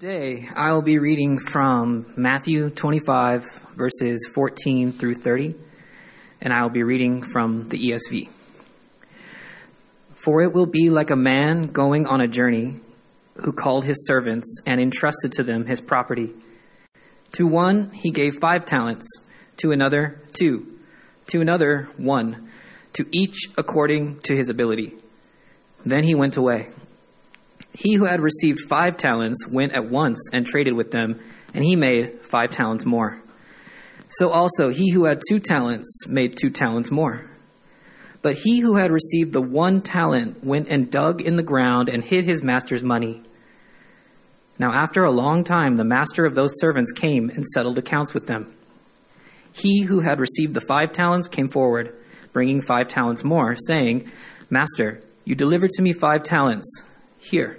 Today, I will be reading from Matthew 25, verses 14 through 30, and I will be reading from the ESV. For it will be like a man going on a journey who called his servants and entrusted to them his property. To one he gave five talents, to another two, to another one, to each according to his ability. Then he went away. He who had received five talents went at once and traded with them, and he made five talents more. So also he who had two talents made two talents more. But he who had received the one talent went and dug in the ground and hid his master's money. Now, after a long time, the master of those servants came and settled accounts with them. He who had received the five talents came forward, bringing five talents more, saying, Master, you delivered to me five talents. Here,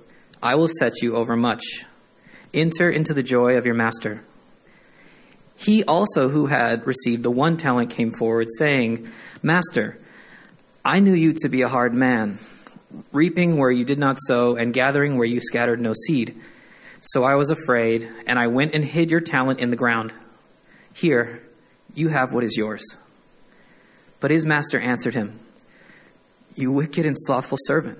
I will set you over much. Enter into the joy of your master. He also, who had received the one talent, came forward, saying, Master, I knew you to be a hard man, reaping where you did not sow, and gathering where you scattered no seed. So I was afraid, and I went and hid your talent in the ground. Here, you have what is yours. But his master answered him, You wicked and slothful servant.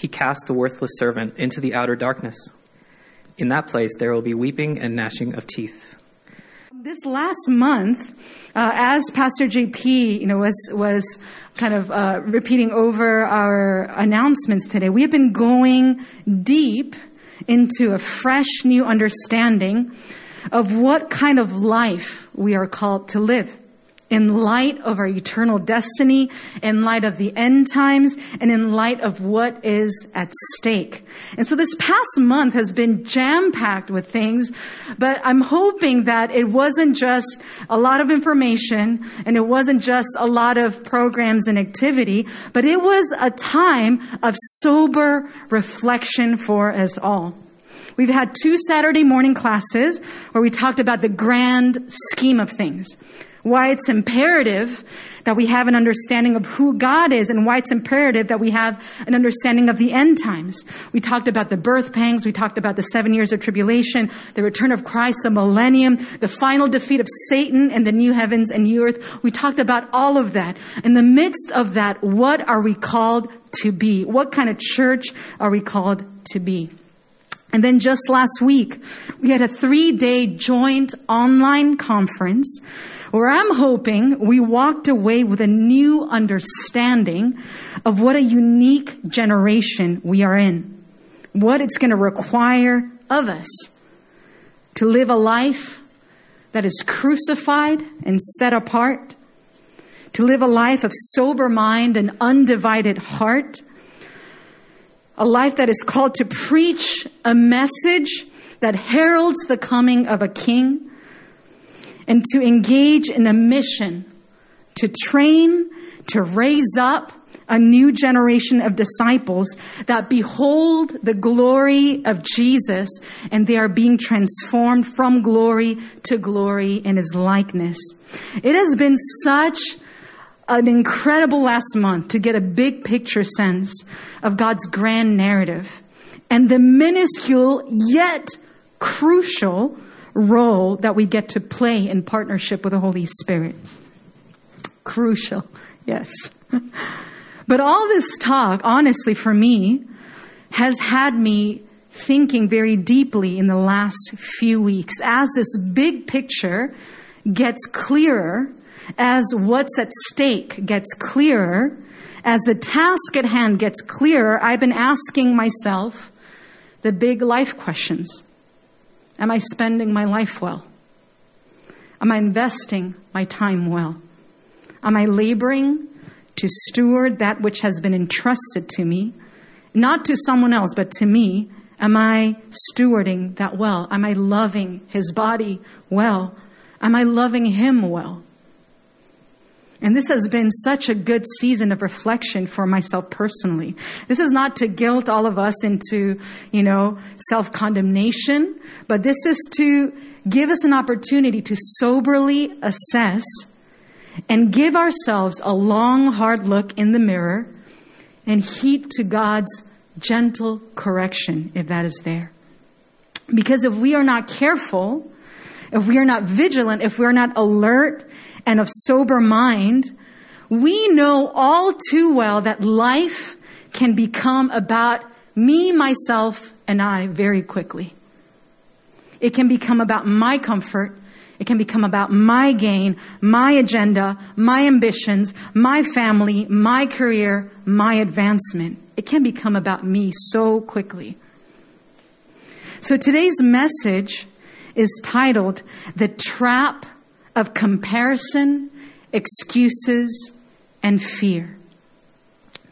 he cast the worthless servant into the outer darkness. In that place there will be weeping and gnashing of teeth. This last month, uh, as Pastor JP, you know, was was kind of uh, repeating over our announcements today, we have been going deep into a fresh new understanding of what kind of life we are called to live in light of our eternal destiny, in light of the end times, and in light of what is at stake. And so this past month has been jam packed with things, but I'm hoping that it wasn't just a lot of information and it wasn't just a lot of programs and activity, but it was a time of sober reflection for us all. We've had two Saturday morning classes where we talked about the grand scheme of things why it's imperative that we have an understanding of who God is and why it's imperative that we have an understanding of the end times. We talked about the birth pangs. We talked about the seven years of tribulation, the return of Christ, the millennium, the final defeat of Satan and the new heavens and new earth. We talked about all of that. In the midst of that, what are we called to be? What kind of church are we called to be? And then just last week, we had a three day joint online conference where I'm hoping we walked away with a new understanding of what a unique generation we are in, what it's going to require of us to live a life that is crucified and set apart, to live a life of sober mind and undivided heart, a life that is called to preach a message that heralds the coming of a king and to engage in a mission to train, to raise up a new generation of disciples that behold the glory of Jesus and they are being transformed from glory to glory in his likeness. It has been such an incredible last month to get a big picture sense of God's grand narrative and the minuscule yet crucial role that we get to play in partnership with the Holy Spirit. Crucial, yes. but all this talk, honestly, for me, has had me thinking very deeply in the last few weeks as this big picture gets clearer, as what's at stake gets clearer, as the task at hand gets clearer, I've been asking myself the big life questions. Am I spending my life well? Am I investing my time well? Am I laboring to steward that which has been entrusted to me? Not to someone else, but to me. Am I stewarding that well? Am I loving his body well? Am I loving him well? And this has been such a good season of reflection for myself personally. This is not to guilt all of us into, you know, self condemnation, but this is to give us an opportunity to soberly assess and give ourselves a long, hard look in the mirror and heed to God's gentle correction if that is there. Because if we are not careful, if we are not vigilant, if we are not alert and of sober mind, we know all too well that life can become about me, myself, and I very quickly. It can become about my comfort. It can become about my gain, my agenda, my ambitions, my family, my career, my advancement. It can become about me so quickly. So today's message is titled The Trap of Comparison, Excuses, and Fear.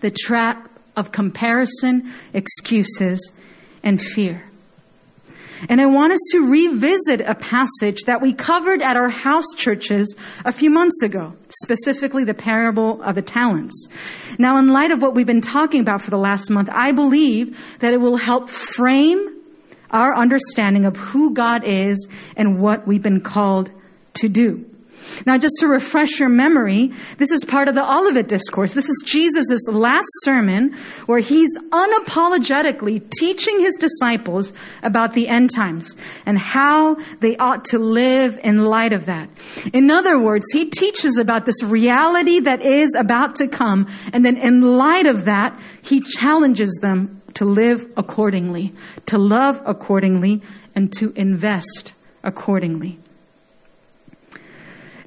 The Trap of Comparison, Excuses, and Fear. And I want us to revisit a passage that we covered at our house churches a few months ago, specifically the parable of the talents. Now, in light of what we've been talking about for the last month, I believe that it will help frame our understanding of who God is and what we've been called to do. Now, just to refresh your memory, this is part of the Olivet Discourse. This is Jesus' last sermon where he's unapologetically teaching his disciples about the end times and how they ought to live in light of that. In other words, he teaches about this reality that is about to come. And then in light of that, he challenges them to live accordingly, to love accordingly, and to invest accordingly.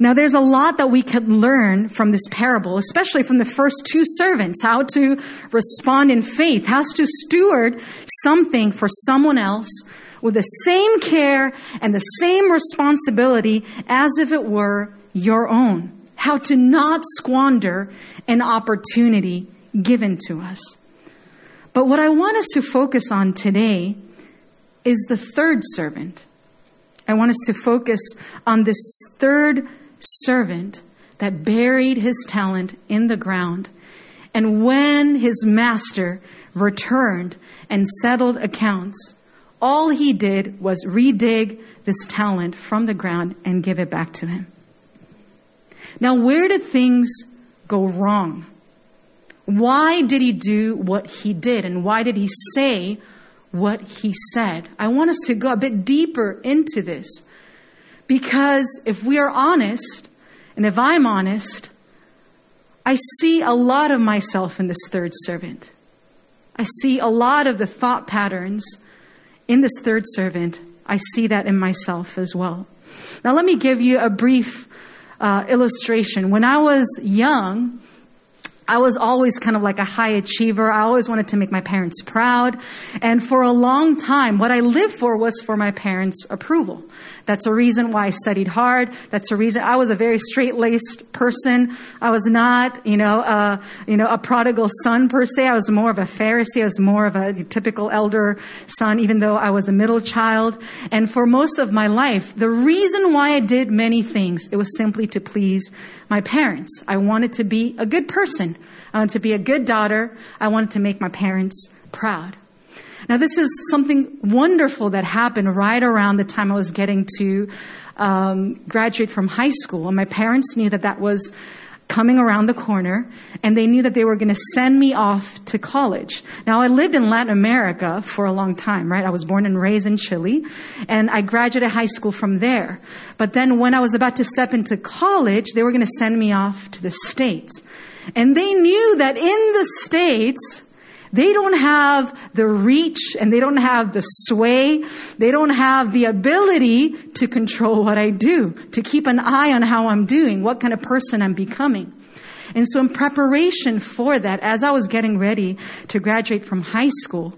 Now, there's a lot that we can learn from this parable, especially from the first two servants, how to respond in faith, how to steward something for someone else with the same care and the same responsibility as if it were your own. How to not squander an opportunity given to us. But what I want us to focus on today is the third servant. I want us to focus on this third servant that buried his talent in the ground. And when his master returned and settled accounts, all he did was redig this talent from the ground and give it back to him. Now, where did things go wrong? Why did he do what he did? And why did he say what he said? I want us to go a bit deeper into this. Because if we are honest, and if I'm honest, I see a lot of myself in this third servant. I see a lot of the thought patterns in this third servant. I see that in myself as well. Now, let me give you a brief uh, illustration. When I was young, I was always kind of like a high achiever. I always wanted to make my parents proud. And for a long time, what I lived for was for my parents' approval. That's a reason why I studied hard. That's a reason I was a very straight-laced person. I was not, you know, a, you know, a prodigal son per se. I was more of a Pharisee. I was more of a typical elder son, even though I was a middle child. And for most of my life, the reason why I did many things, it was simply to please my parents. I wanted to be a good person. I wanted to be a good daughter. I wanted to make my parents proud. Now, this is something wonderful that happened right around the time I was getting to um, graduate from high school. And my parents knew that that was coming around the corner and they knew that they were going to send me off to college. Now I lived in Latin America for a long time, right? I was born and raised in Chile and I graduated high school from there. But then when I was about to step into college, they were going to send me off to the States. And they knew that in the States, They don't have the reach and they don't have the sway. They don't have the ability to control what I do, to keep an eye on how I'm doing, what kind of person I'm becoming. And so in preparation for that, as I was getting ready to graduate from high school,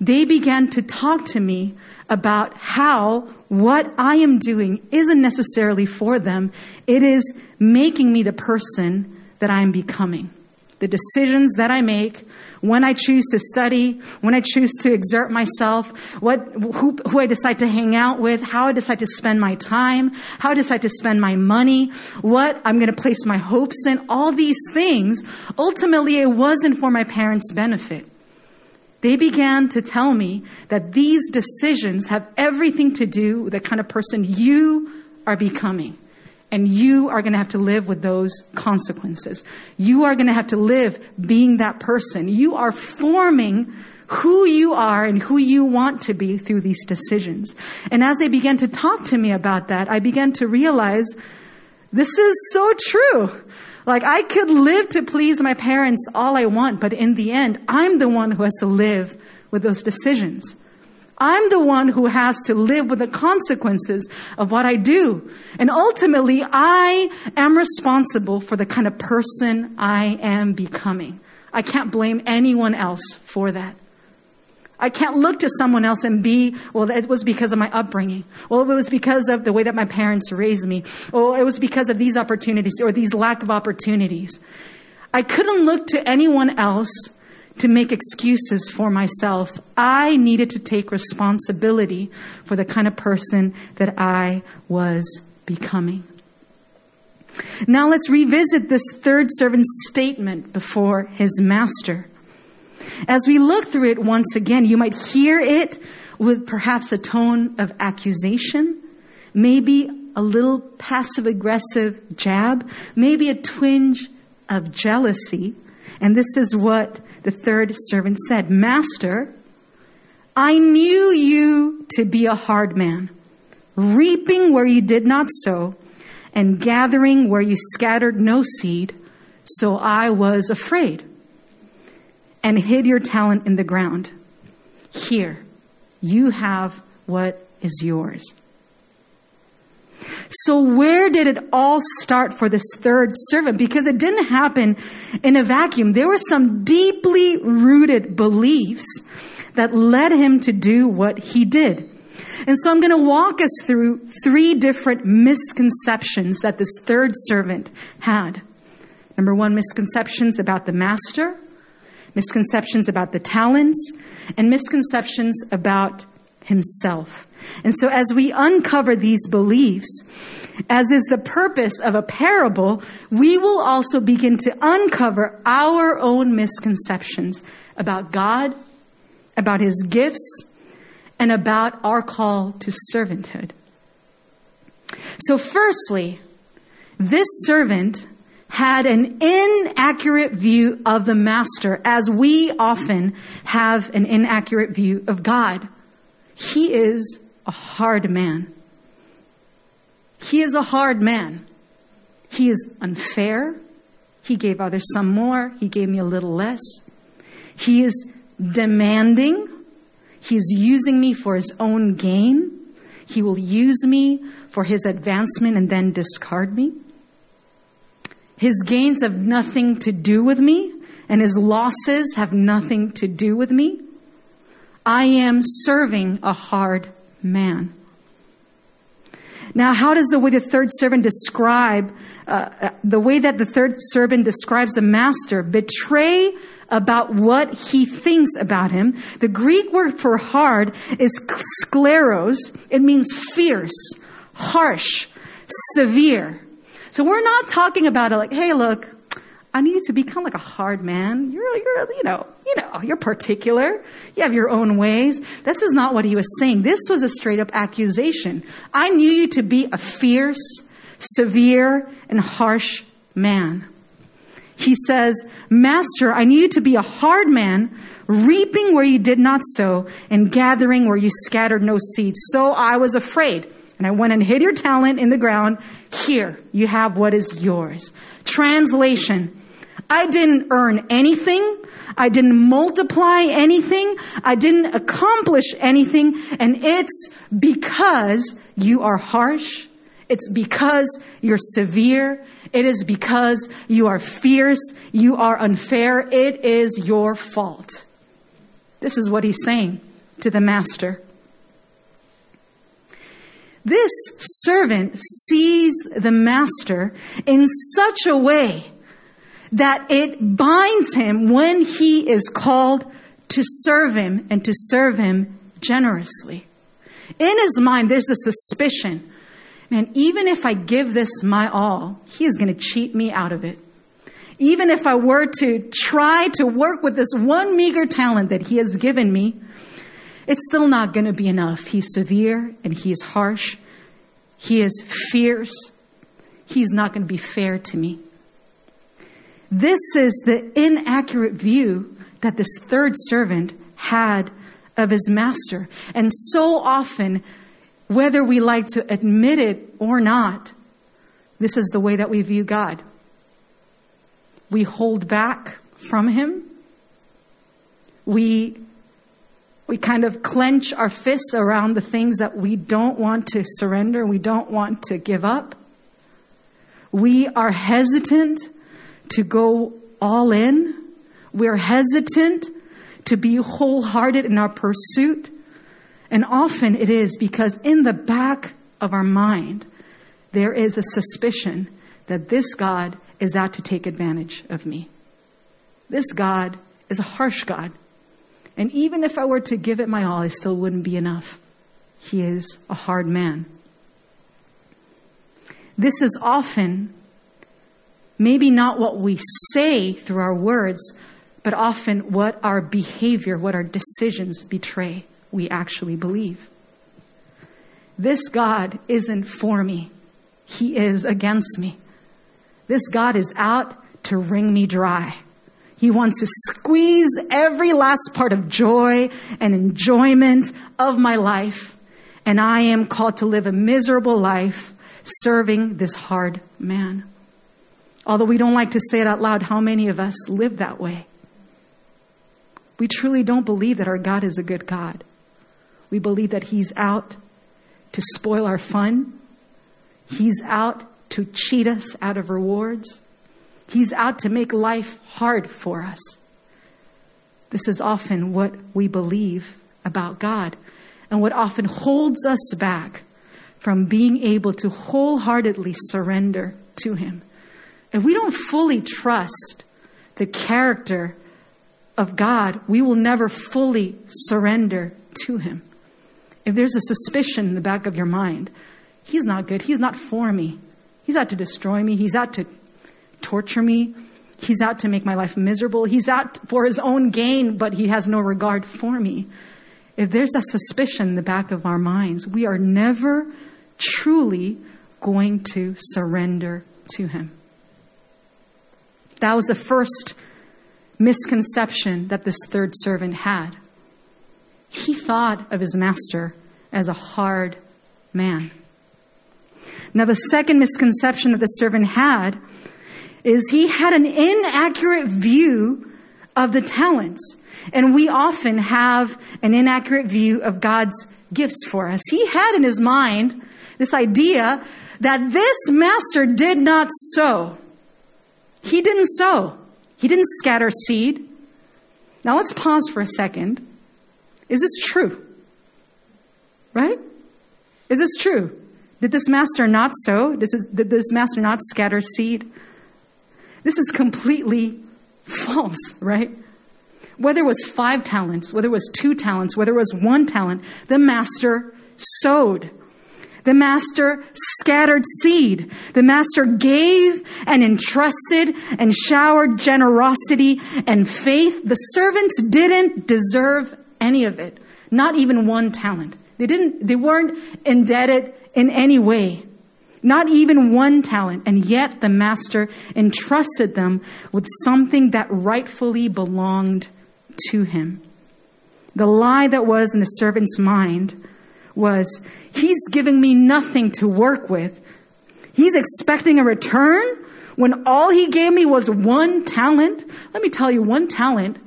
they began to talk to me about how what I am doing isn't necessarily for them. It is making me the person that I am becoming. The decisions that I make, when I choose to study, when I choose to exert myself, what, who, who I decide to hang out with, how I decide to spend my time, how I decide to spend my money, what I'm going to place my hopes in, all these things, ultimately it wasn't for my parents' benefit. They began to tell me that these decisions have everything to do with the kind of person you are becoming. And you are going to have to live with those consequences. You are going to have to live being that person. You are forming who you are and who you want to be through these decisions. And as they began to talk to me about that, I began to realize this is so true. Like I could live to please my parents all I want, but in the end, I'm the one who has to live with those decisions. I'm the one who has to live with the consequences of what I do. And ultimately, I am responsible for the kind of person I am becoming. I can't blame anyone else for that. I can't look to someone else and be, well, it was because of my upbringing. Well, it was because of the way that my parents raised me. Well, it was because of these opportunities or these lack of opportunities. I couldn't look to anyone else to make excuses for myself. I needed to take responsibility for the kind of person that I was becoming. Now let's revisit this third servant's statement before his master. As we look through it once again, you might hear it with perhaps a tone of accusation, maybe a little passive aggressive jab, maybe a twinge of jealousy. And this is what the third servant said Master, I knew you to be a hard man, reaping where you did not sow, and gathering where you scattered no seed, so I was afraid and hid your talent in the ground. Here, you have what is yours. So, where did it all start for this third servant? Because it didn't happen in a vacuum. There were some deeply rooted beliefs that led him to do what he did. And so, I'm going to walk us through three different misconceptions that this third servant had. Number one, misconceptions about the master misconceptions about the talents, and misconceptions about himself. And so, as we uncover these beliefs, as is the purpose of a parable, we will also begin to uncover our own misconceptions about God, about his gifts, and about our call to servanthood. So, firstly, this servant had an inaccurate view of the master as we often have an inaccurate view of God. He is a hard man. He is a hard man. He is unfair. He gave others some more. He gave me a little less. He is demanding. He is using me for his own gain. He will use me for his advancement and then discard me. His gains have nothing to do with me, and his losses have nothing to do with me. I am serving a hard man. Now, how does the way the third servant describe, uh, uh the way that the third servant describes a master betray about what he thinks about him? The Greek word for hard is skleros. It means fierce, harsh, severe. So we're not talking about it like, hey, look, I need you to become like a hard man. You're, you're, you know, you know, you're particular. You have your own ways. This is not what he was saying. This was a straight up accusation. I knew you to be a fierce, severe, and harsh man. He says, Master, I knew you to be a hard man, reaping where you did not sow, and gathering where you scattered no seed. So I was afraid and I went and hid your talent in the ground. Here, you have what is yours. Translation. I didn't earn anything. I didn't multiply anything. I didn't accomplish anything. And it's because you are harsh. It's because you're severe. It is because you are fierce. You are unfair. It is your fault. This is what he's saying to the master. This servant sees the master in such a way that it binds him when he is called to serve him and to serve him generously. In his mind, there's a suspicion man, even if I give this my all, he is going to cheat me out of it. Even if I were to try to work with this one meager talent that he has given me, it's still not going to be enough. He's severe and he's harsh. He is fierce. He's not going to be fair to me. This is the inaccurate view that this third servant had of his master. And so often, whether we like to admit it or not, this is the way that we view God. We hold back from him. We we kind of clench our fists around the things that we don't want to surrender, we don't want to give up. We are hesitant to go all in. We're hesitant to be wholehearted in our pursuit. And often it is because in the back of our mind, there is a suspicion that this God is out to take advantage of me. This God is a harsh God. And even if I were to give it my all, it still wouldn't be enough. He is a hard man. This is often maybe not what we say through our words, but often what our behavior, what our decisions betray we actually believe. This God isn't for me, He is against me. This God is out to wring me dry. He wants to squeeze every last part of joy and enjoyment of my life. And I am called to live a miserable life serving this hard man. Although we don't like to say it out loud, how many of us live that way? We truly don't believe that our God is a good God. We believe that He's out to spoil our fun. He's out to cheat us out of rewards. He's out to make life hard for us. This is often what we believe about God and what often holds us back from being able to wholeheartedly surrender to Him. If we don't fully trust the character of God, we will never fully surrender to Him. If there's a suspicion in the back of your mind, He's not good, He's not for me, He's out to destroy me, He's out to torture me. He's out to make my life miserable. He's out for his own gain, but he has no regard for me. If there's a suspicion in the back of our minds, we are never truly going to surrender to him. That was the first misconception that this third servant had. He thought of his master as a hard man. Now, the second misconception that the servant had is he had an inaccurate view of the talents. And we often have an inaccurate view of God's gifts for us. He had in his mind this idea that this master did not sow. He didn't sow. He didn't scatter seed. Now let's pause for a second. Is this true? Right? Is this true? Did this master not sow? Did this master not scatter seed? This is completely false, right? Whether it was five talents, whether it was two talents, whether it was one talent, the master sowed. The master scattered seed. The master gave and entrusted and showered generosity and faith. The servants didn't deserve any of it, not even one talent. They didn't, they weren't indebted in any way not even one talent, and yet the master entrusted them with something that rightfully belonged to him. The lie that was in the servant's mind was, He's giving me nothing to work with. He's expecting a return. when all he gave me was one talent. Let me tell you, one talent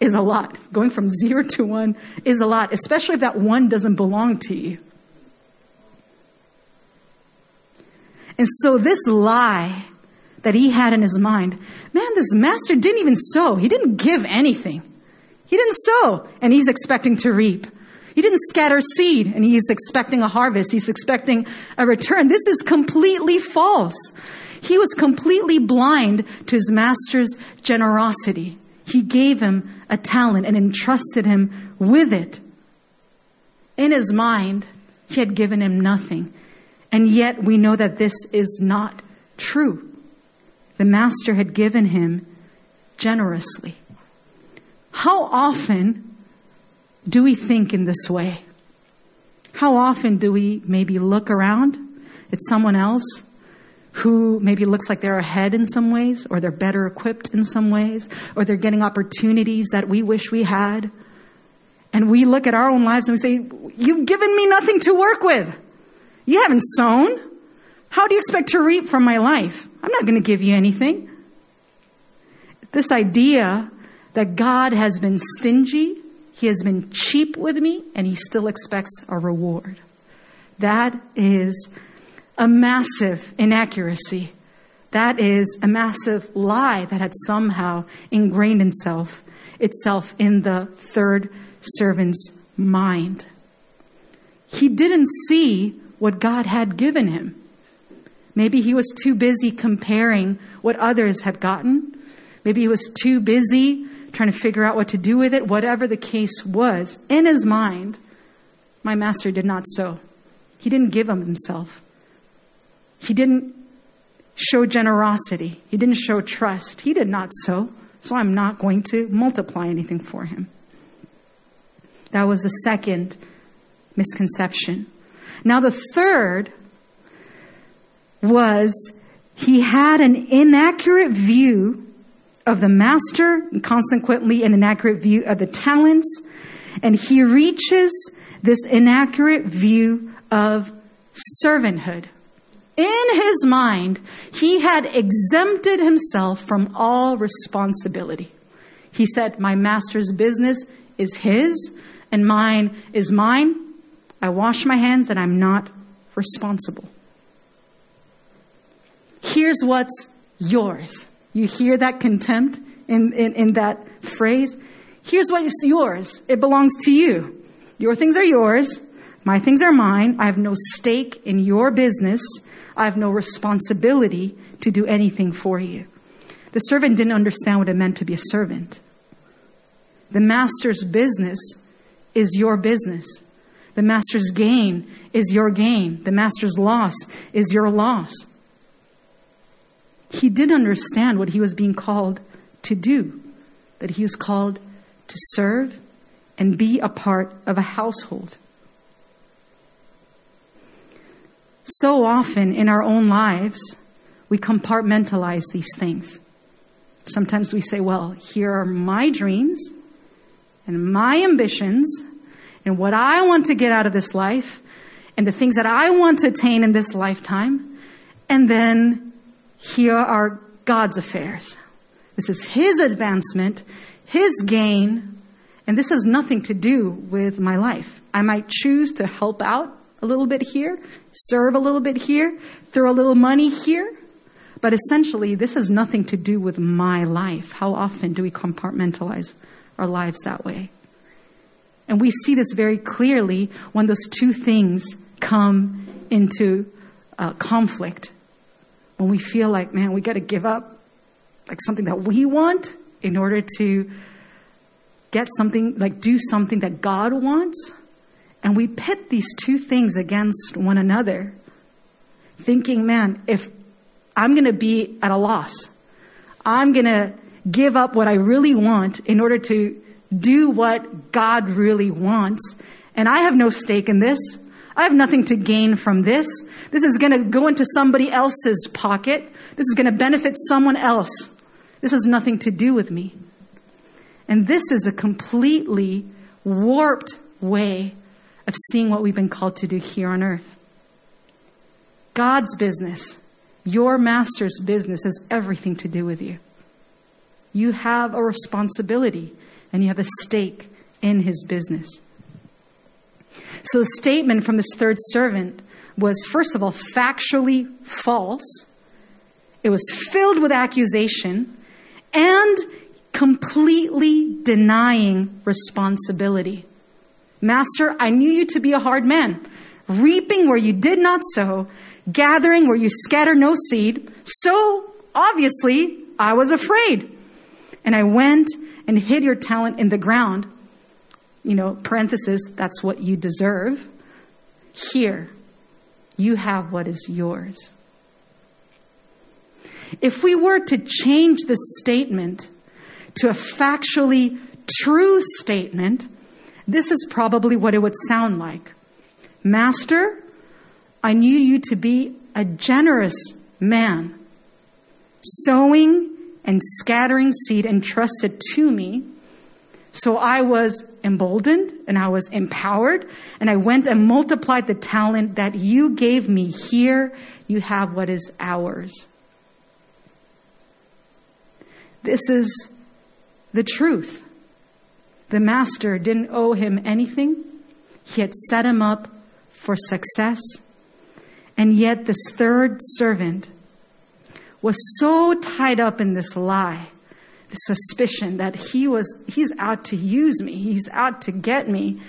is a lot. Going from zero to one is a lot, especially if that one doesn't belong to you. And so this lie that he had in his mind, man, this master didn't even sow. He didn't give anything. He didn't sow and he's expecting to reap. He didn't scatter seed and he's expecting a harvest. He's expecting a return. This is completely false. He was completely blind to his master's generosity. He gave him a talent and entrusted him with it. In his mind, he had given him nothing. And yet we know that this is not true. The master had given him generously. How often do we think in this way? How often do we maybe look around at someone else who maybe looks like they're ahead in some ways, or they're better equipped in some ways, or they're getting opportunities that we wish we had? And we look at our own lives and we say, You've given me nothing to work with. You haven't sown. How do you expect to reap from my life? I'm not going to give you anything. This idea that God has been stingy, He has been cheap with me, and He still expects a reward. That is a massive inaccuracy. That is a massive lie that had somehow ingrained itself, itself in the third servant's mind. He didn't see what God had given him. Maybe he was too busy comparing what others had gotten. Maybe he was too busy trying to figure out what to do with it. Whatever the case was, in his mind, my master did not sow. He didn't give him himself. He didn't show generosity. He didn't show trust. He did not sow. So I'm not going to multiply anything for him. That was the second misconception. Now, the third was he had an inaccurate view of the master, and consequently, an inaccurate view of the talents, and he reaches this inaccurate view of servanthood. In his mind, he had exempted himself from all responsibility. He said, My master's business is his, and mine is mine. I wash my hands and I'm not responsible. Here's what's yours. You hear that contempt in, in, in that phrase? Here's what is yours. It belongs to you. Your things are yours. My things are mine. I have no stake in your business. I have no responsibility to do anything for you. The servant didn't understand what it meant to be a servant. The master's business is your business. The master's gain is your gain. The master's loss is your loss. He did understand what he was being called to do, that he was called to serve and be a part of a household. So often in our own lives, we compartmentalize these things. Sometimes we say, well, here are my dreams and my ambitions and what I want to get out of this life and the things that I want to attain in this lifetime. And then here are God's affairs. This is His advancement, His gain, and this has nothing to do with my life. I might choose to help out a little bit here, serve a little bit here, throw a little money here. But essentially, this has nothing to do with my life. How often do we compartmentalize our lives that way? And we see this very clearly when those two things come into uh, conflict. When we feel like, man, we got to give up like something that we want in order to get something, like do something that God wants. And we pit these two things against one another, thinking, man, if I'm going to be at a loss, I'm going to give up what I really want in order to do what God really wants. And I have no stake in this. I have nothing to gain from this. This is going to go into somebody else's pocket. This is going to benefit someone else. This has nothing to do with me. And this is a completely warped way of seeing what we've been called to do here on earth. God's business Your master's business has everything to do with you. You have a responsibility and you have a stake in his business. So the statement from this third servant was, first of all, factually false. It was filled with accusation and completely denying responsibility. Master, I knew you to be a hard man, reaping where you did not sow, gathering where you scatter no seed. So obviously, I was afraid. And I went and hid your talent in the ground. You know, parenthesis, that's what you deserve. Here, you have what is yours. If we were to change this statement to a factually true statement, this is probably what it would sound like Master, I knew you to be a generous man, sowing and scattering seed entrusted to me. So I was emboldened and I was empowered, and I went and multiplied the talent that you gave me. Here, you have what is ours. This is the truth. The master didn't owe him anything, he had set him up for success. And yet, this third servant was so tied up in this lie, suspicion that he was, he's out to use me, he's out to get me,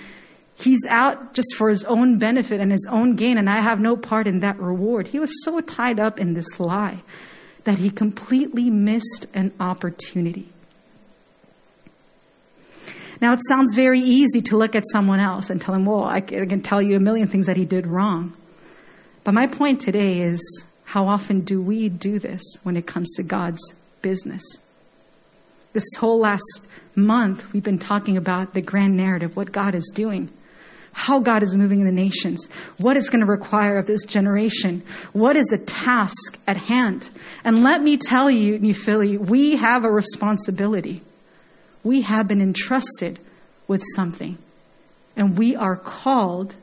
he's out just for his own benefit and his own gain, and I have no part in that reward. He was so tied up in this lie that he completely missed an opportunity. Now, it sounds very easy to look at someone else and tell him, well, I can tell you a million things that he did wrong. But my point today is how often do we do this when it comes to God's business? This whole last month, we've been talking about the grand narrative, what God is doing, how God is moving in the nations, what is going to require of this generation, what is the task at hand. And let me tell you, New Philly, we have a responsibility. We have been entrusted with something, and we are called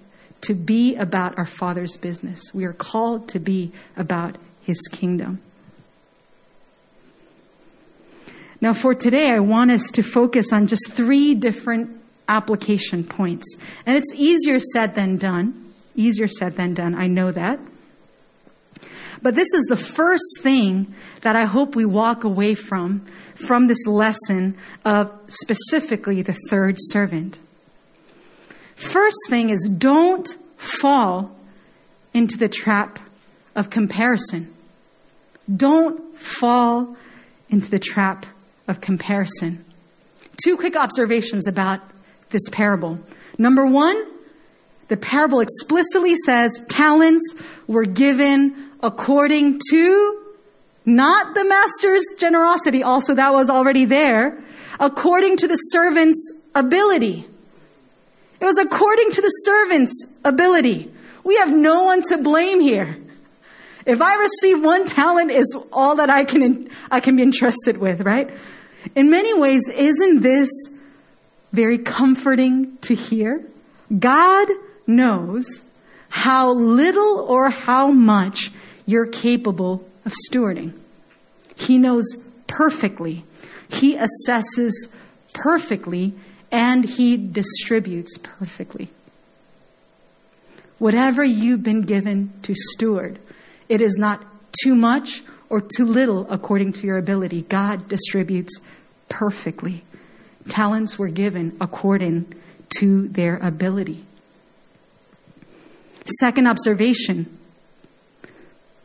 to be about our Father's business. We are called to be about His kingdom. Now, for today, I want us to focus on just three different application points. And it's easier said than done. Easier said than done. I know that. But this is the first thing that I hope we walk away from, from this lesson of specifically the third servant. First thing is don't fall into the trap of comparison. Don't fall into the trap of comparison. Two quick observations about this parable. Number one, the parable explicitly says talents were given according to not the master's generosity, also that was already there, according to the servant's ability. It was according to the servant's ability. We have no one to blame here. If I receive one talent is all that I can, I can be entrusted with, right? In many ways, isn't this very comforting to hear? God knows how little or how much you're capable of stewarding. He knows perfectly. He assesses perfectly and he distributes perfectly. Whatever you've been given to steward, it is not too much or too little according to your ability. God distributes perfectly. Talents were given according to their ability. Second observation,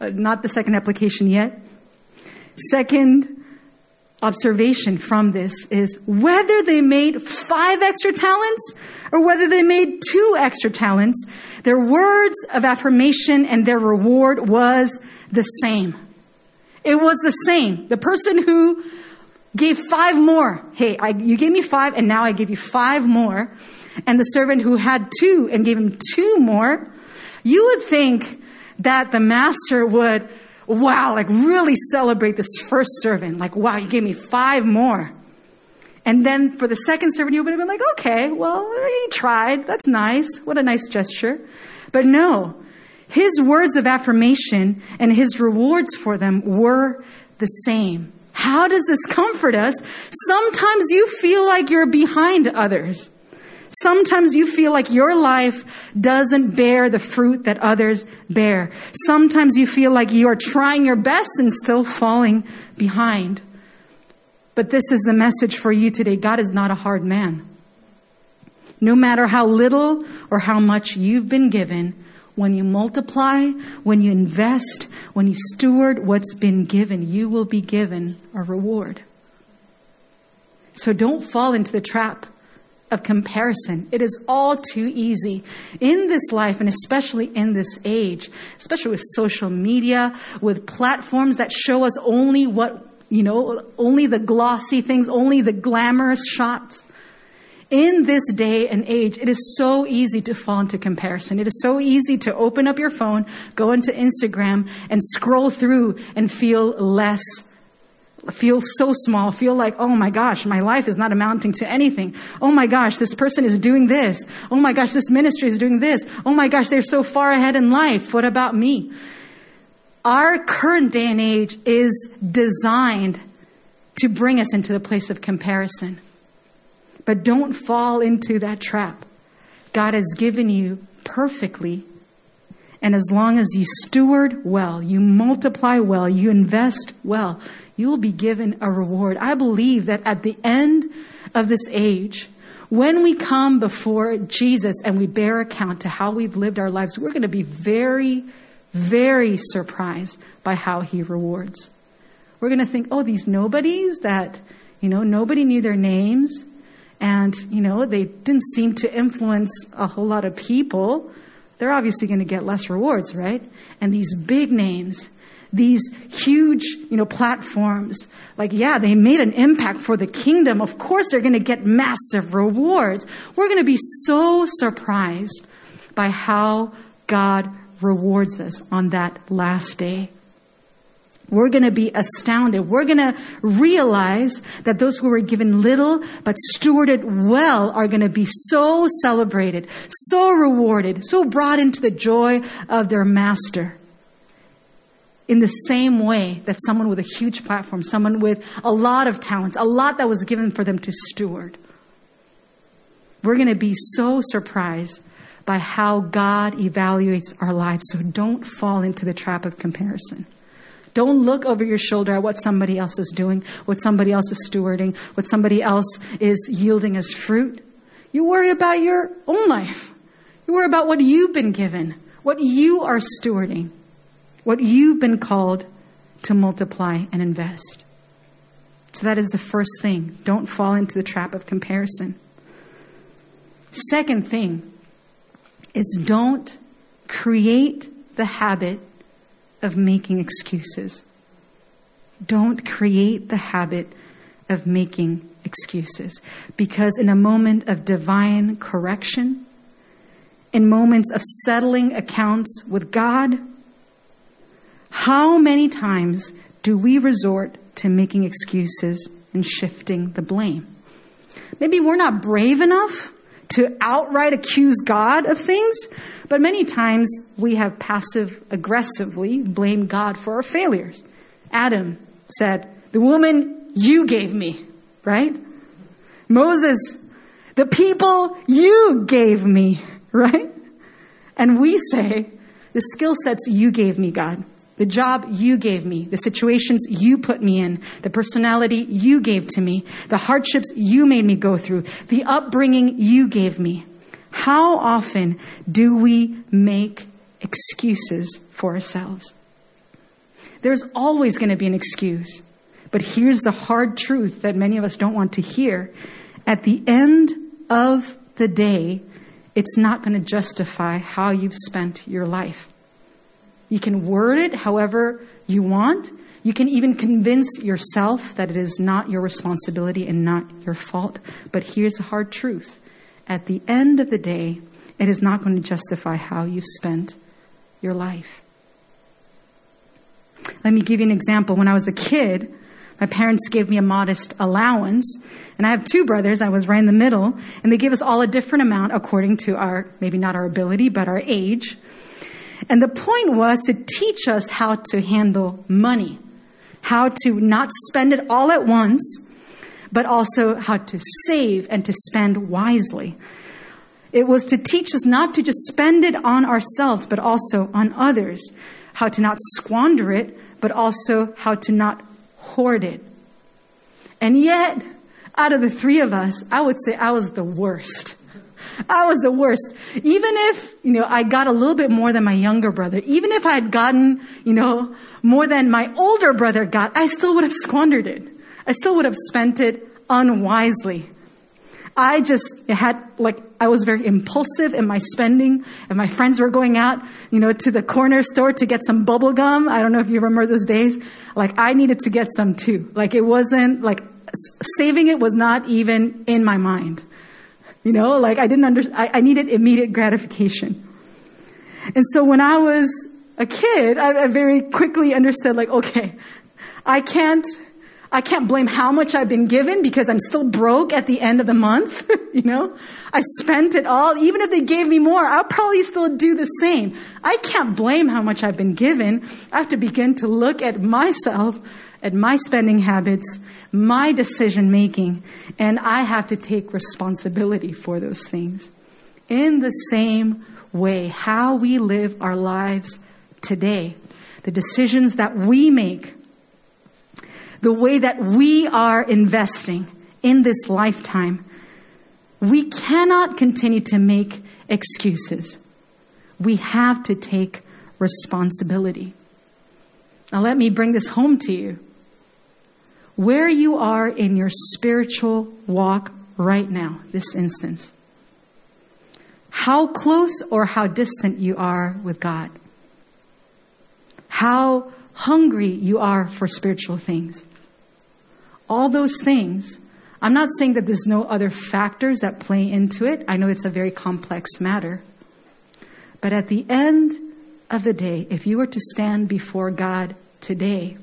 uh, not the second application yet. Second observation from this is whether they made five extra talents or whether they made two extra talents, their words of affirmation and their reward was the same. It was the same. The person who gave five more, hey, I, you gave me five and now I give you five more. And the servant who had two and gave him two more, you would think that the master would wow, like really celebrate this first servant. Like, wow, you gave me five more. And then for the second servant, you would have been like, okay, well, he tried. That's nice. What a nice gesture. But no, His words of affirmation and his rewards for them were the same. How does this comfort us? Sometimes you feel like you're behind others. Sometimes you feel like your life doesn't bear the fruit that others bear. Sometimes you feel like you are trying your best and still falling behind. But this is the message for you today. God is not a hard man. No matter how little or how much you've been given, when you multiply, when you invest, when you steward what's been given, you will be given a reward. So don't fall into the trap of comparison. It is all too easy in this life and especially in this age, especially with social media, with platforms that show us only what, you know, only the glossy things, only the glamorous shots. In this day and age, it is so easy to fall into comparison. It is so easy to open up your phone, go into Instagram, and scroll through and feel less feel so small, feel like, oh my gosh, my life is not amounting to anything. Oh my gosh, this person is doing this. Oh my gosh, this ministry is doing this. Oh my gosh, they're so far ahead in life. What about me? Our current day and age is designed to bring us into the place of comparison. But don't fall into that trap. God has given you perfectly and as long as you steward well, you multiply well, you invest well, you will be given a reward. I believe that at the end of this age, when we come before Jesus and we bear account to how we've lived our lives, we're going to be very, very surprised by how he rewards. We're going to think, oh, these nobodies that, you know, nobody knew their names and, you know, they didn't seem to influence a whole lot of people. They're obviously going to get less rewards, right? And these big names, these huge, you know, platforms. Like, yeah, they made an impact for the kingdom. Of course, they're going to get massive rewards. We're going to be so surprised by how God rewards us on that last day. We're going to be astounded. We're going to realize that those who were given little but stewarded well are going to be so celebrated, so rewarded, so brought into the joy of their master in the same way that someone with a huge platform, someone with a lot of talents, a lot that was given for them to steward. We're going to be so surprised by how God evaluates our lives. So don't fall into the trap of comparison. Don't look over your shoulder at what somebody else is doing, what somebody else is stewarding, what somebody else is yielding as fruit. You worry about your own life. You worry about what you've been given, what you are stewarding what you've been called to multiply and invest. So that is the first thing. Don't fall into the trap of comparison. Second thing is don't create the habit of making excuses. Don't create the habit of making excuses. Because in a moment of divine correction, in moments of settling accounts with God, how many times do we resort to making excuses and shifting the blame? Maybe we're not brave enough to outright accuse God of things, but many times we have passive aggressively blamed God for our failures. Adam said, The woman you gave me, right? Moses, the people you gave me, right? And we say, The skill sets you gave me, God the job you gave me, the situations you put me in, the personality you gave to me, the hardships you made me go through, the upbringing you gave me. How often do we make excuses for ourselves? There's always going to be an excuse. But here's the hard truth that many of us don't want to hear. At the end of the day, it's not going to justify how you've spent your life. You can word it however you want. You can even convince yourself that it is not your responsibility and not your fault. But here's the hard truth at the end of the day, it is not going to justify how you've spent your life. Let me give you an example. When I was a kid, my parents gave me a modest allowance, and I have two brothers. I was right in the middle, and they gave us all a different amount according to our, maybe not our ability, but our age. And the point was to teach us how to handle money, how to not spend it all at once, but also how to save and to spend wisely. It was to teach us not to just spend it on ourselves, but also on others, how to not squander it, but also how to not hoard it. And yet, out of the three of us, I would say I was the worst. I was the worst. Even if, you know, I got a little bit more than my younger brother, even if I had gotten, you know, more than my older brother got, I still would have squandered it. I still would have spent it unwisely. I just had, like, I was very impulsive in my spending, and my friends were going out, you know, to the corner store to get some bubble gum. I don't know if you remember those days. Like, I needed to get some too. Like, it wasn't, like, saving it was not even in my mind. You know, like I didn't under, I, I needed immediate gratification. And so when I was a kid, I, I very quickly understood like, okay, I can't, I can't blame how much I've been given because I'm still broke at the end of the month. you know, I spent it all. Even if they gave me more, I'll probably still do the same. I can't blame how much I've been given. I have to begin to look at myself, at my spending habits, my decision making, and I have to take responsibility for those things. In the same way, how we live our lives today, the decisions that we make, the way that we are investing in this lifetime, we cannot continue to make excuses. We have to take responsibility. Now, let me bring this home to you where you are in your spiritual walk right now, this instance. How close or how distant you are with God. How hungry you are for spiritual things. All those things. I'm not saying that there's no other factors that play into it. I know it's a very complex matter. But at the end of the day, if you were to stand before God today,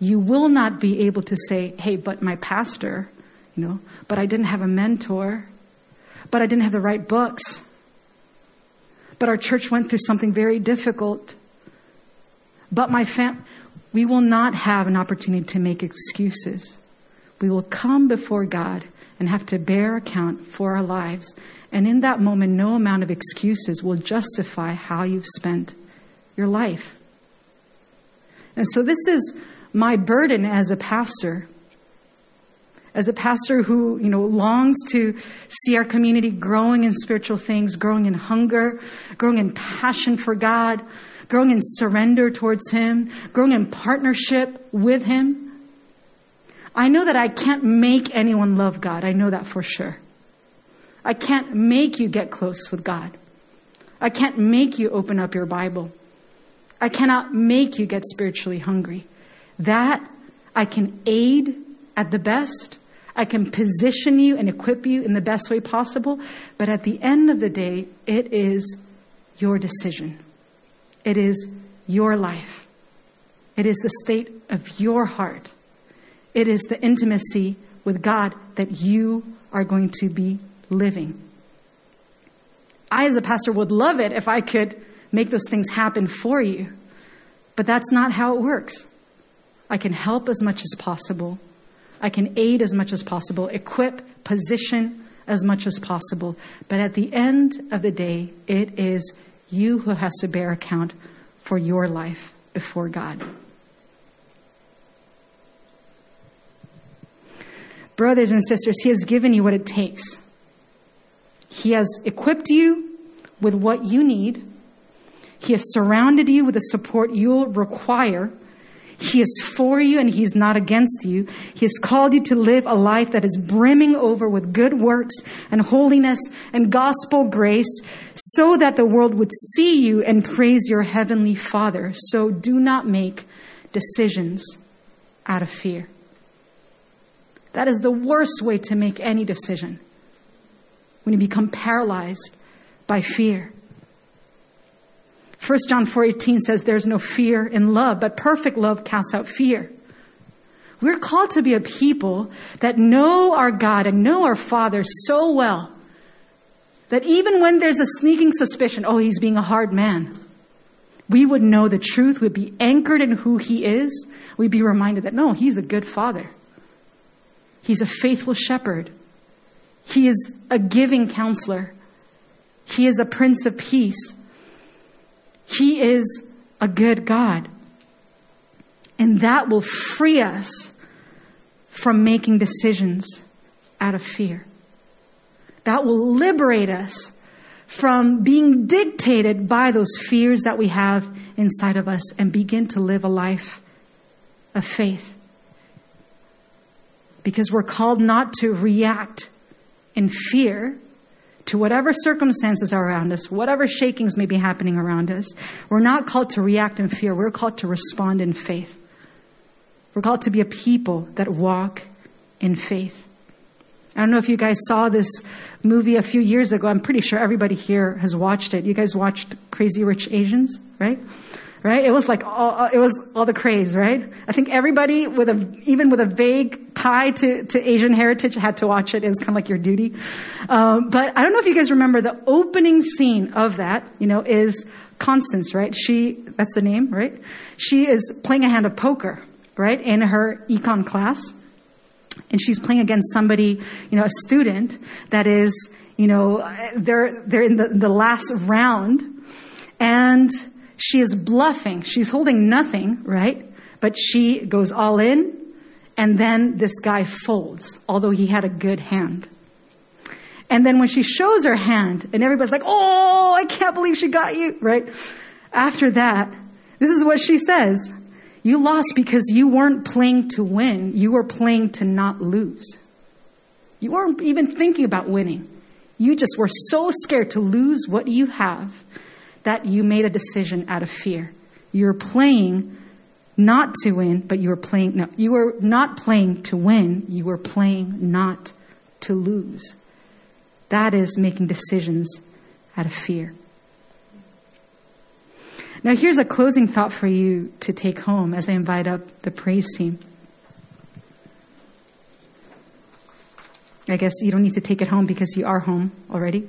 you will not be able to say, hey, but my pastor, you know, but I didn't have a mentor, but I didn't have the right books, but our church went through something very difficult, but my fam, we will not have an opportunity to make excuses. We will come before God and have to bear account for our lives. And in that moment, no amount of excuses will justify how you've spent your life. And so this is my burden as a pastor as a pastor who you know longs to see our community growing in spiritual things growing in hunger growing in passion for god growing in surrender towards him growing in partnership with him. I know that i can't make anyone love god. I know that for sure. I can't make you get close with god. I can't make you open up your bible. I cannot make you get spiritually hungry that I can aid at the best. I can position you and equip you in the best way possible. But at the end of the day, it is your decision. It is your life. It is the state of your heart. It is the intimacy with God that you are going to be living. I, as a pastor, would love it if I could make those things happen for you. But that's not how it works. I can help as much as possible. I can aid as much as possible, equip, position as much as possible. But at the end of the day, it is you who has to bear account for your life before God. Brothers and sisters, He has given you what it takes. He has equipped you with what you need. He has surrounded you with the support you'll require he is for you and He's not against you. He has called you to live a life that is brimming over with good works and holiness and gospel grace so that the world would see you and praise your heavenly Father. So do not make decisions out of fear. That is the worst way to make any decision when you become paralyzed by fear. 1 John 4:18 says there's no fear in love, but perfect love casts out fear. We're called to be a people that know our God and know our Father so well that even when there's a sneaking suspicion, oh, he's being a hard man, we would know the truth, we'd be anchored in who He is, we'd be reminded that no, He's a good Father. He's a faithful shepherd. He is a giving counselor. He is a Prince of Peace. He is a good God. And that will free us from making decisions out of fear. That will liberate us from being dictated by those fears that we have inside of us and begin to live a life of faith. Because we're called not to react in fear to whatever circumstances are around us, whatever shakings may be happening around us. We're not called to react in fear. We're called to respond in faith. We're called to be a people that walk in faith. I don't know if you guys saw this movie a few years ago. I'm pretty sure everybody here has watched it. You guys watched Crazy Rich Asians, right? Right? It was like all, it was all the craze, right? I think everybody with a, even with a vague tie to, to Asian heritage had to watch it. It was kind of like your duty. Um, but I don't know if you guys remember the opening scene of that, you know, is Constance, right? She, that's the name, right? She is playing a hand of poker, right? In her econ class and she's playing against somebody, you know, a student that is, you know, they're, they're in the, the last round and she is bluffing. She's holding nothing, right? But she goes all in and then this guy folds, although he had a good hand. And then when she shows her hand and everybody's like, oh, I can't believe she got you, right? After that, this is what she says. You lost because you weren't playing to win. You were playing to not lose. You weren't even thinking about winning. You just were so scared to lose what you have that you made a decision out of fear. You were playing not to win, but you were playing, no, you were not playing to win. You were playing not to lose. That is making decisions out of fear. Now, here's a closing thought for you to take home as I invite up the praise team. I guess you don't need to take it home because you are home already.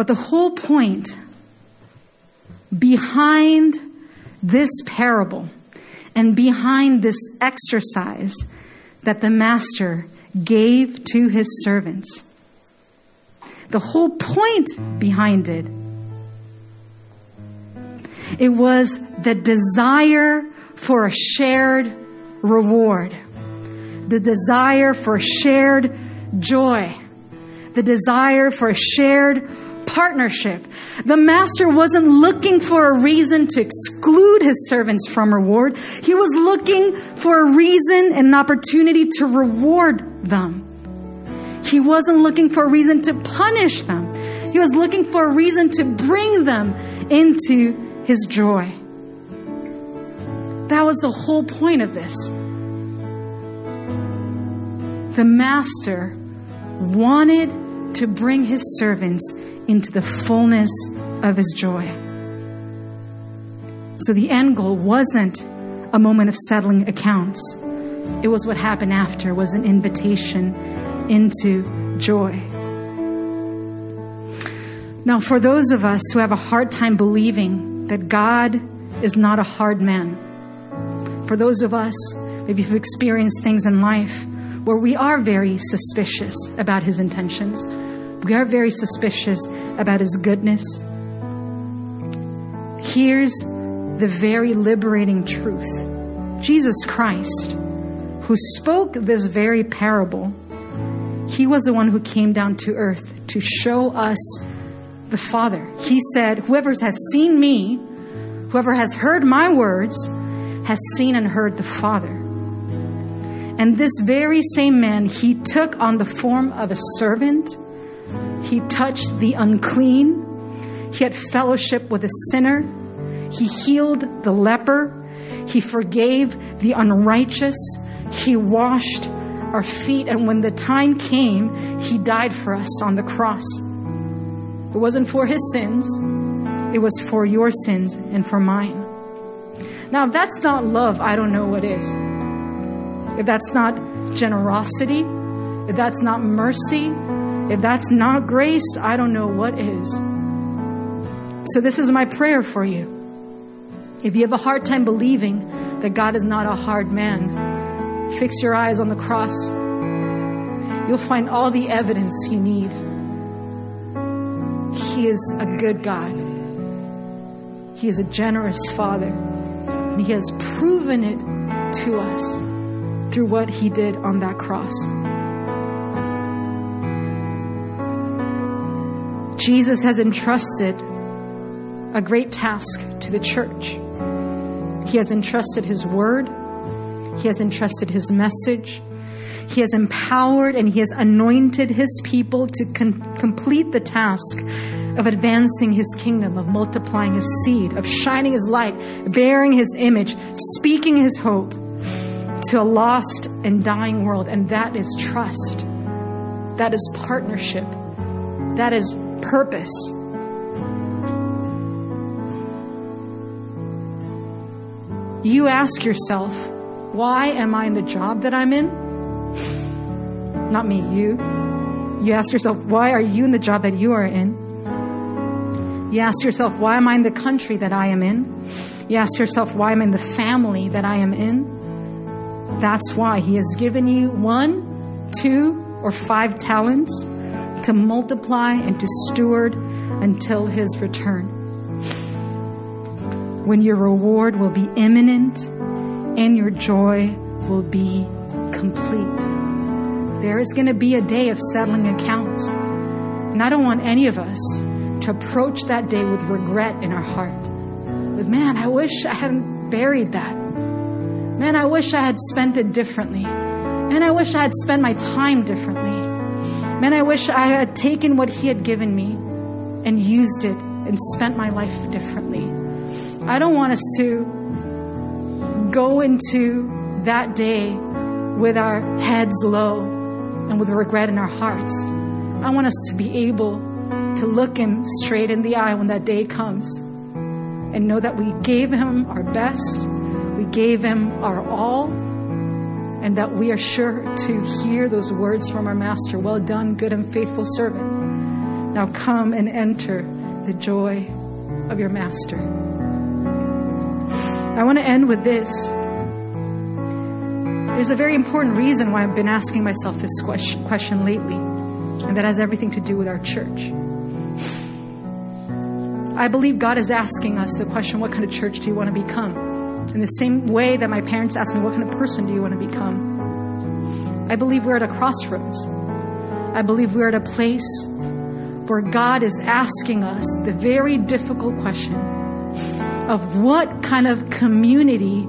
But the whole point behind this parable and behind this exercise that the master gave to his servants the whole point behind it. It was the desire for a shared reward, the desire for shared joy, the desire for shared partnership. The master wasn't looking for a reason to exclude his servants from reward. He was looking for a reason and an opportunity to reward them. He wasn't looking for a reason to punish them. He was looking for a reason to bring them into his joy. That was the whole point of this. The master wanted to bring his servants into the fullness of his joy. So the end goal wasn't a moment of settling accounts. It was what happened after was an invitation into joy. Now, for those of us who have a hard time believing that God is not a hard man, for those of us maybe who've experienced things in life where we are very suspicious about his intentions, we are very suspicious about his goodness. Here's the very liberating truth Jesus Christ, who spoke this very parable, he was the one who came down to earth to show us the Father. He said, Whoever has seen me, whoever has heard my words, has seen and heard the Father. And this very same man, he took on the form of a servant. He touched the unclean. He had fellowship with a sinner. He healed the leper. He forgave the unrighteous. He washed our feet. And when the time came, He died for us on the cross. It wasn't for His sins, it was for your sins and for mine. Now, if that's not love, I don't know what is. If that's not generosity, if that's not mercy, If that's not grace, I don't know what is. So, this is my prayer for you. If you have a hard time believing that God is not a hard man, fix your eyes on the cross. You'll find all the evidence you need. He is a good God. He is a generous Father. And He has proven it to us through what He did on that cross. Jesus has entrusted a great task to the church. He has entrusted His word, He has entrusted His message, He has empowered and He has anointed His people to con- complete the task of advancing His kingdom, of multiplying His seed, of shining His light, bearing His image, speaking His hope to a lost and dying world. And that is trust, that is partnership, that is purpose. You ask yourself, why am I in the job that I'm in? Not me, you. You ask yourself, why are you in the job that you are in? You ask yourself, why am I in the country that I am in? You ask yourself, why am I in the family that I am in? That's why He has given you one, two, or five talents to multiply and to steward until His return when your reward will be imminent and your joy will be complete. There is going to be a day of settling accounts. And I don't want any of us to approach that day with regret in our heart. With, man, I wish I hadn't buried that. Man, I wish I had spent it differently. Man, I wish I had spent my time differently. Man, I wish I had taken what He had given me and used it and spent my life differently. I don't want us to go into that day with our heads low and with regret in our hearts. I want us to be able to look Him straight in the eye when that day comes and know that we gave Him our best, we gave Him our all, and that we are sure to hear those words from our Master Well done, good and faithful servant. Now come and enter the joy of your Master. I want to end with this. There's a very important reason why I've been asking myself this question, question lately, and that has everything to do with our church. I believe God is asking us the question what kind of church do you want to become? In the same way that my parents asked me, what kind of person do you want to become? I believe we're at a crossroads. I believe we're at a place where God is asking us the very difficult question of what kind of community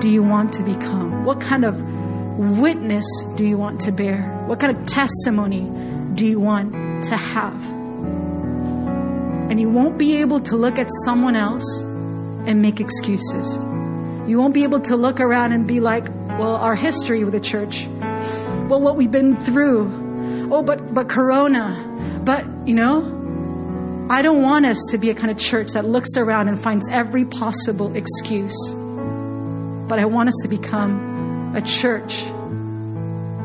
do you want to become? What kind of witness do you want to bear? What kind of testimony do you want to have? And you won't be able to look at someone else and make excuses. You won't be able to look around and be like, well, our history with the church, well, what we've been through. Oh, but, but Corona, but, you know, I don't want us to be a kind of church that looks around and finds every possible excuse. But I want us to become a church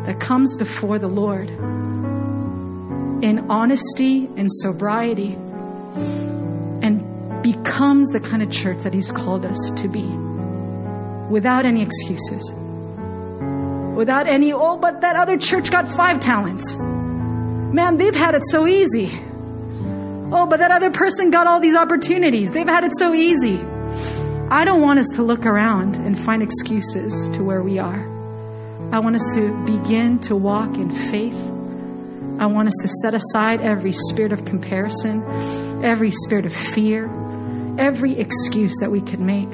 that comes before the Lord in honesty and sobriety and becomes the kind of church that He's called us to be without any excuses. Without any, oh, but that other church got five talents. Man, they've had it so easy. Oh, but that other person got all these opportunities. They've had it so easy. I don't want us to look around and find excuses to where we are. I want us to begin to walk in faith. I want us to set aside every spirit of comparison, every spirit of fear, every excuse that we could make,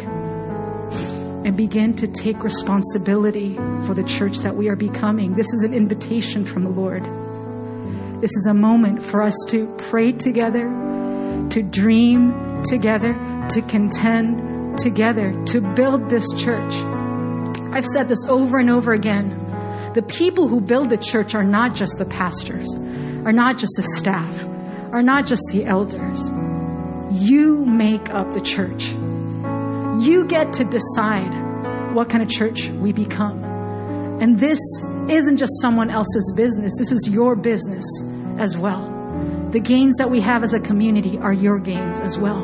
and begin to take responsibility for the church that we are becoming. This is an invitation from the Lord. This is a moment for us to pray together, to dream together, to contend together, to build this church. I've said this over and over again. The people who build the church are not just the pastors, are not just the staff, are not just the elders. You make up the church. You get to decide what kind of church we become. And this isn't just someone else's business, this is your business as well. The gains that we have as a community are your gains as well.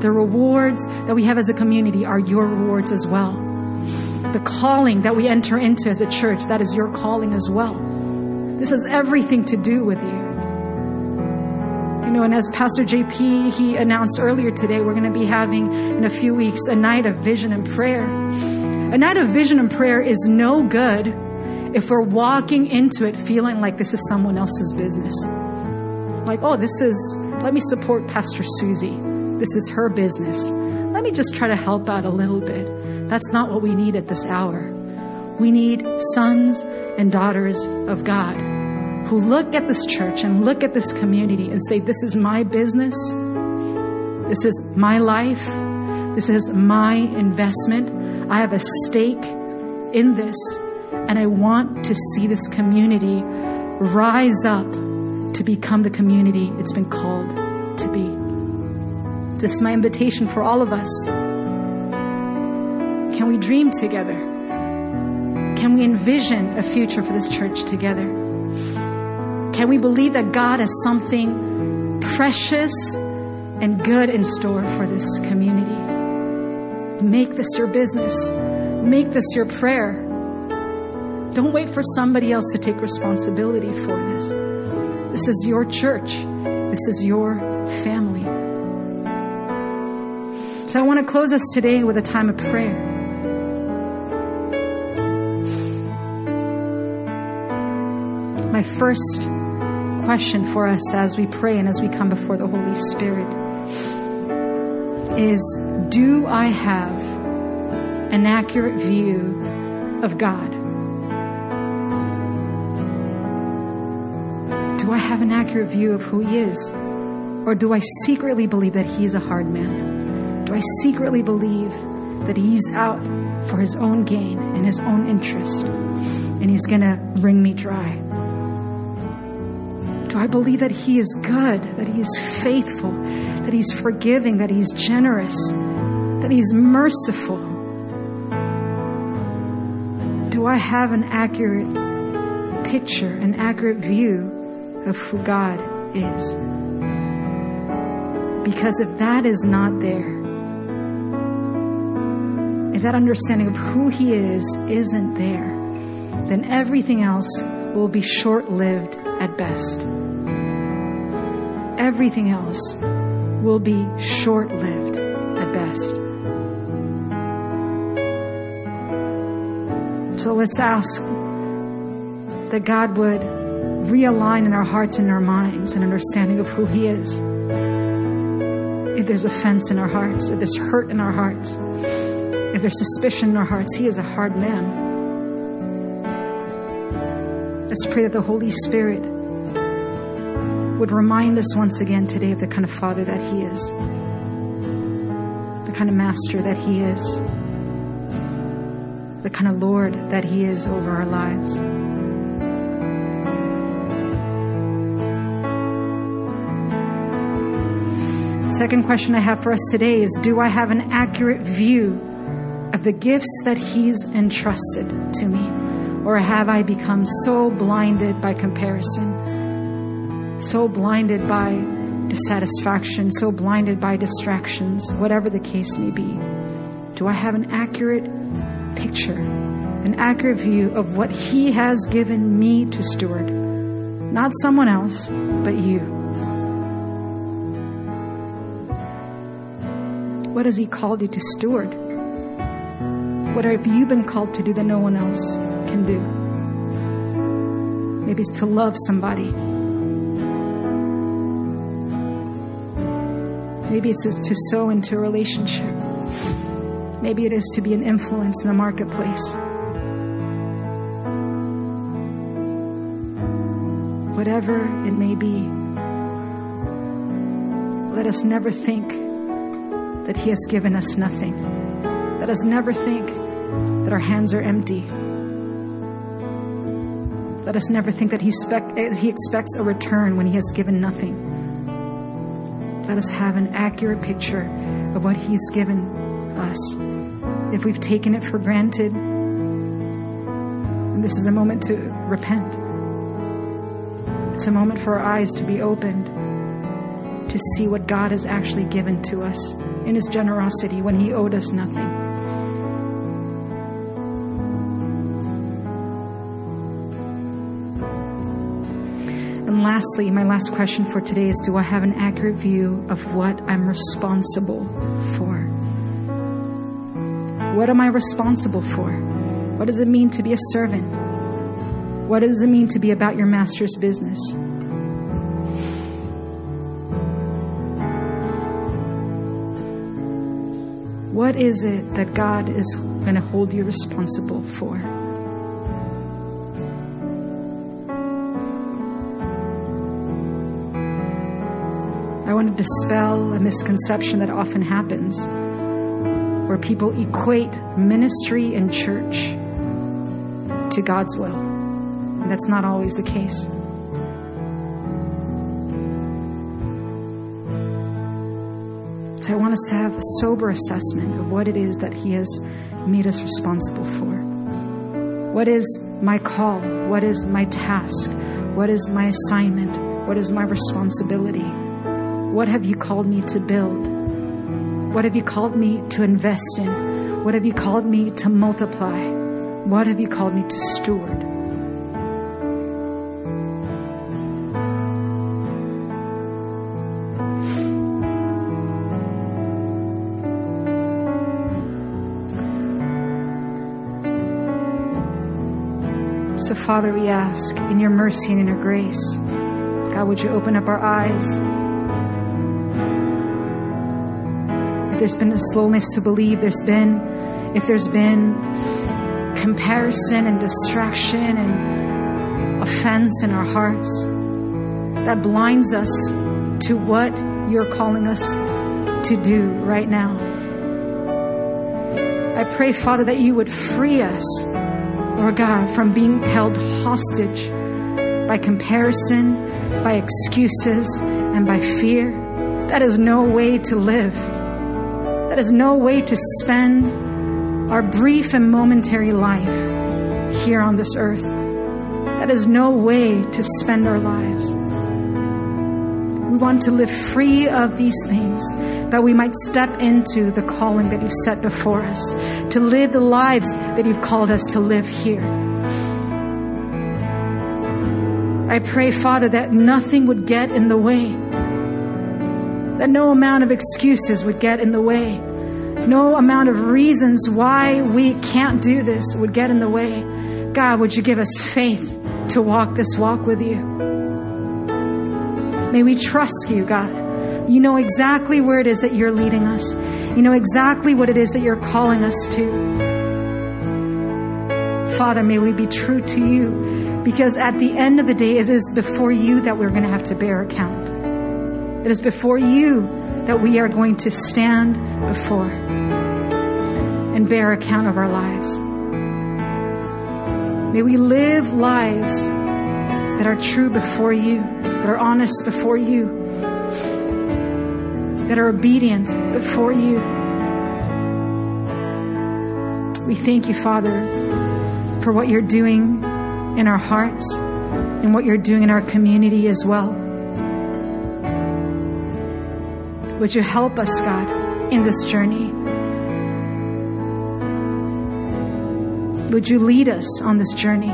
The rewards that we have as a community are your rewards as well. The calling that we enter into as a church, that is your calling as well. This has everything to do with you. Know, and as Pastor JP, he announced earlier today, we're going to be having in a few weeks a night of vision and prayer. A night of vision and prayer is no good if we're walking into it feeling like this is someone else's business. Like, oh, this is, let me support Pastor Susie. This is her business. Let me just try to help out a little bit. That's not what we need at this hour. We need sons and daughters of God who look at this church and look at this community and say, This is my business. This is my life. This is my investment. I have a stake in this. And I want to see this community rise up to become the community it's been called to be. This is my invitation for all of us. Can we dream together? Can we envision a future for this church together? Can we believe that God has something precious and good in store for this community? Make this your business. Make this your prayer. Don't wait for somebody else to take responsibility for this. This is your church. This is your family. So I want to close us today with a time of prayer. My first question for us as we pray and as we come before the Holy Spirit is Do I have an accurate view of God? Do I have an accurate view of who He is? Or do I secretly believe that He's a hard man? Do I secretly believe that He's out for His own gain and His own interest and He's going to wring me dry? Do I believe that He is good, that He is faithful, that He's forgiving, that He's generous, that He's merciful? Do I have an accurate picture, an accurate view of who God is? Because if that is not there, if that understanding of who He is isn't there, then everything else will be short lived at best. Everything else will be short lived at best. So let's ask that God would realign in our hearts and our minds an understanding of who He is. If there's offense in our hearts, if there's hurt in our hearts, if there's suspicion in our hearts, He is a hard man. Let's pray that the Holy Spirit would remind us once again today of the kind of Father that He is, the kind of Master that He is, the kind of Lord that He is over our lives. Second question I have for us today is Do I have an accurate view of the gifts that He's entrusted to me? Or have I become so blinded by comparison, so blinded by dissatisfaction, so blinded by distractions, whatever the case may be? Do I have an accurate picture, an accurate view of what He has given me to steward? Not someone else, but you. What has He called you to steward? What have you been called to do that no one else can do? Maybe it's to love somebody. Maybe it's to sow into a relationship. Maybe it is to be an influence in the marketplace. Whatever it may be, let us never think that He has given us nothing. Let us never think that our hands are empty. Let us never think that he, spec- eh, he expects a return when He has given nothing. Let us have an accurate picture of what He's given us. If we've taken it for granted, this is a moment to repent. It's a moment for our eyes to be opened to see what God has actually given to us in His generosity when He owed us nothing. Lastly, my last question for today is Do I have an accurate view of what I'm responsible for? What am I responsible for? What does it mean to be a servant? What does it mean to be about your master's business? What is it that God is going to hold you responsible for? Dispel a misconception that often happens where people equate ministry and church to God's will. And that's not always the case. So I want us to have a sober assessment of what it is that He has made us responsible for. What is my call? What is my task? What is my assignment? What is my responsibility? What have you called me to build? What have you called me to invest in? What have you called me to multiply? What have you called me to steward? So, Father, we ask in your mercy and in your grace, God, would you open up our eyes? There's been a slowness to believe, there's been, if there's been comparison and distraction and offense in our hearts, that blinds us to what you're calling us to do right now. I pray, Father, that you would free us, Lord God, from being held hostage by comparison, by excuses, and by fear. That is no way to live. Is no way to spend our brief and momentary life here on this earth. That is no way to spend our lives. We want to live free of these things that we might step into the calling that you've set before us, to live the lives that you've called us to live here. I pray, Father, that nothing would get in the way that no amount of excuses would get in the way. No amount of reasons why we can't do this would get in the way. God, would you give us faith to walk this walk with you? May we trust you, God. You know exactly where it is that you're leading us. You know exactly what it is that you're calling us to. Father, may we be true to you because at the end of the day, it is before you that we're going to have to bear account. It is before you that we are going to stand before and bear account of our lives. May we live lives that are true before you, that are honest before you, that are obedient before you. We thank you, Father, for what you're doing in our hearts and what you're doing in our community as well. Would you help us, God, in this journey? Would you lead us on this journey?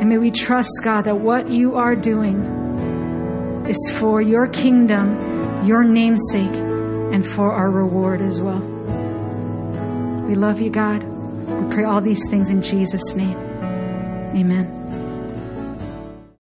And may we trust, God, that what you are doing is for your kingdom, your namesake, and for our reward as well. We love you, God. We pray all these things in Jesus' name. Amen.